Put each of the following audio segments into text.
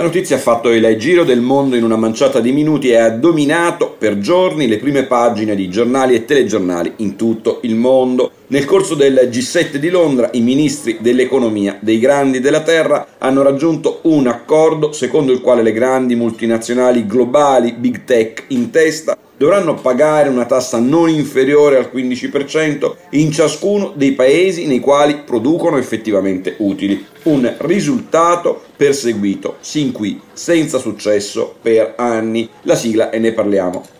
La notizia ha fatto il giro del mondo in una manciata di minuti e ha dominato per giorni le prime pagine di giornali e telegiornali in tutto il mondo. Nel corso del G7 di Londra i ministri dell'economia dei grandi della terra hanno raggiunto un accordo secondo il quale le grandi multinazionali globali, big tech in testa, dovranno pagare una tassa non inferiore al 15% in ciascuno dei paesi nei quali producono effettivamente utili. Un risultato perseguito sin qui senza successo per anni. La sigla e ne parliamo.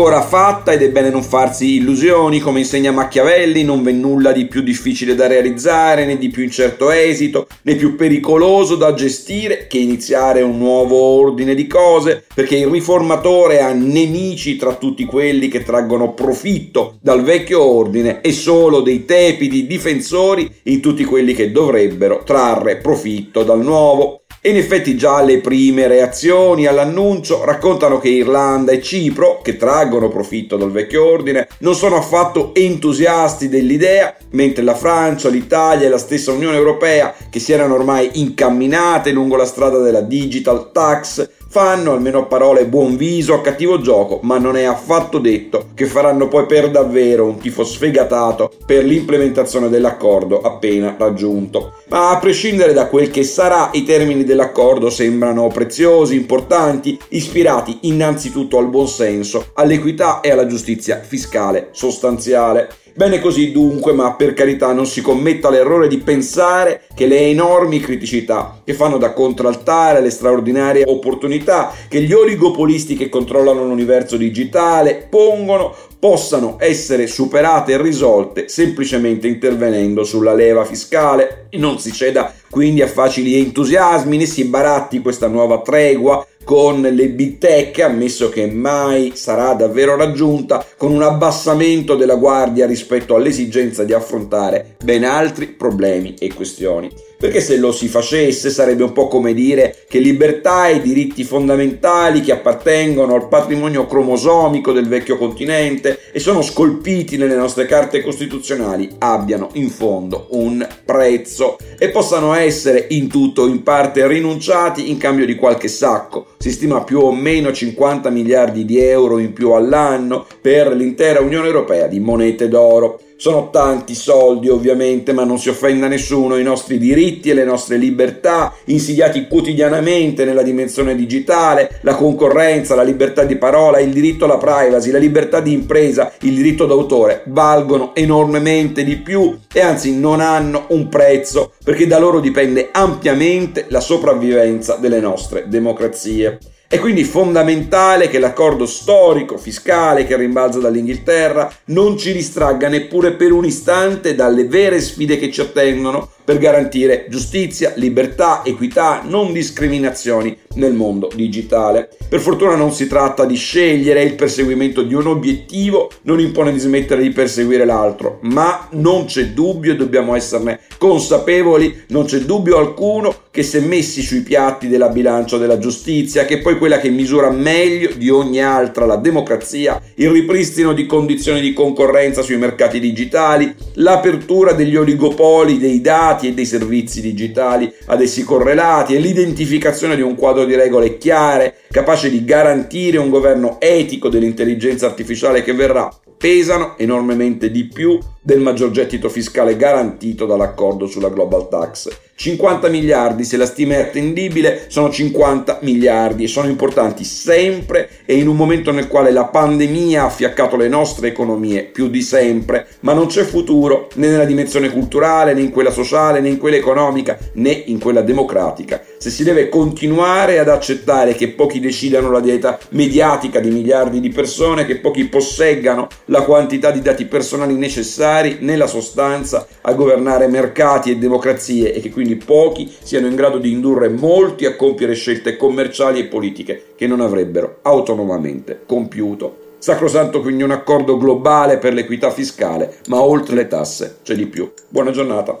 Ancora fatta ed è bene non farsi illusioni, come insegna Machiavelli, non v'è nulla di più difficile da realizzare, né di più incerto esito, né più pericoloso da gestire che iniziare un nuovo ordine di cose, perché il riformatore ha nemici tra tutti quelli che traggono profitto dal vecchio ordine e solo dei tepidi difensori in tutti quelli che dovrebbero trarre profitto dal nuovo. E in effetti già le prime reazioni all'annuncio raccontano che Irlanda e Cipro, che traggono profitto dal vecchio ordine, non sono affatto entusiasti dell'idea, mentre la Francia, l'Italia e la stessa Unione Europea, che si erano ormai incamminate lungo la strada della digital tax, fanno, almeno a parole, buon viso cattivo gioco, ma non è affatto detto che faranno poi per davvero un tifo sfegatato per l'implementazione dell'accordo appena raggiunto. Ma a prescindere da quel che sarà, i termini dell'accordo sembrano preziosi, importanti, ispirati innanzitutto al buonsenso, all'equità e alla giustizia fiscale sostanziale. Bene così dunque, ma per carità non si commetta l'errore di pensare che le enormi criticità che fanno da contraltare le straordinarie opportunità che gli oligopolisti che controllano l'universo digitale pongono possano essere superate e risolte semplicemente intervenendo sulla leva fiscale. Non si ceda quindi a facili entusiasmi né si baratti questa nuova tregua con le big ammesso che mai sarà davvero raggiunta, con un abbassamento della guardia rispetto all'esigenza di affrontare ben altri problemi e questioni. Perché se lo si facesse sarebbe un po' come dire che libertà e diritti fondamentali che appartengono al patrimonio cromosomico del vecchio continente e sono scolpiti nelle nostre carte costituzionali abbiano in fondo un prezzo e possano essere in tutto o in parte rinunciati in cambio di qualche sacco. Si stima più o meno 50 miliardi di euro in più all'anno per l'intera Unione Europea di monete d'oro. Sono tanti soldi ovviamente, ma non si offenda nessuno, i nostri diritti e le nostre libertà, insidiati quotidianamente nella dimensione digitale, la concorrenza, la libertà di parola, il diritto alla privacy, la libertà di impresa, il diritto d'autore, valgono enormemente di più e anzi non hanno un prezzo, perché da loro dipende ampiamente la sopravvivenza delle nostre democrazie. È quindi fondamentale che l'accordo storico fiscale che rimbalza dall'Inghilterra non ci distragga neppure per un istante dalle vere sfide che ci attendono per garantire giustizia, libertà, equità, non discriminazioni nel mondo digitale. Per fortuna non si tratta di scegliere il perseguimento di un obiettivo, non impone di smettere di perseguire l'altro, ma non c'è dubbio e dobbiamo esserne consapevoli, non c'è dubbio alcuno che se messi sui piatti della bilancia della giustizia, che è poi quella che misura meglio di ogni altra la democrazia, il ripristino di condizioni di concorrenza sui mercati digitali, l'apertura degli oligopoli dei dati, e dei servizi digitali ad essi correlati e l'identificazione di un quadro di regole chiare, capace di garantire un governo etico dell'intelligenza artificiale che verrà, pesano enormemente di più del maggior gettito fiscale garantito dall'accordo sulla Global Tax. 50 miliardi, se la stima è attendibile, sono 50 miliardi e sono importanti sempre e in un momento nel quale la pandemia ha fiaccato le nostre economie più di sempre, ma non c'è futuro né nella dimensione culturale, né in quella sociale, né in quella economica, né in quella democratica se si deve continuare ad accettare che pochi decidano la dieta mediatica di miliardi di persone, che pochi posseggano la quantità di dati personali necessari nella sostanza a governare mercati e democrazie e che quindi pochi siano in grado di indurre molti a compiere scelte commerciali e politiche che non avrebbero autonomamente compiuto. Sacrosanto quindi un accordo globale per l'equità fiscale, ma oltre le tasse c'è di più. Buona giornata.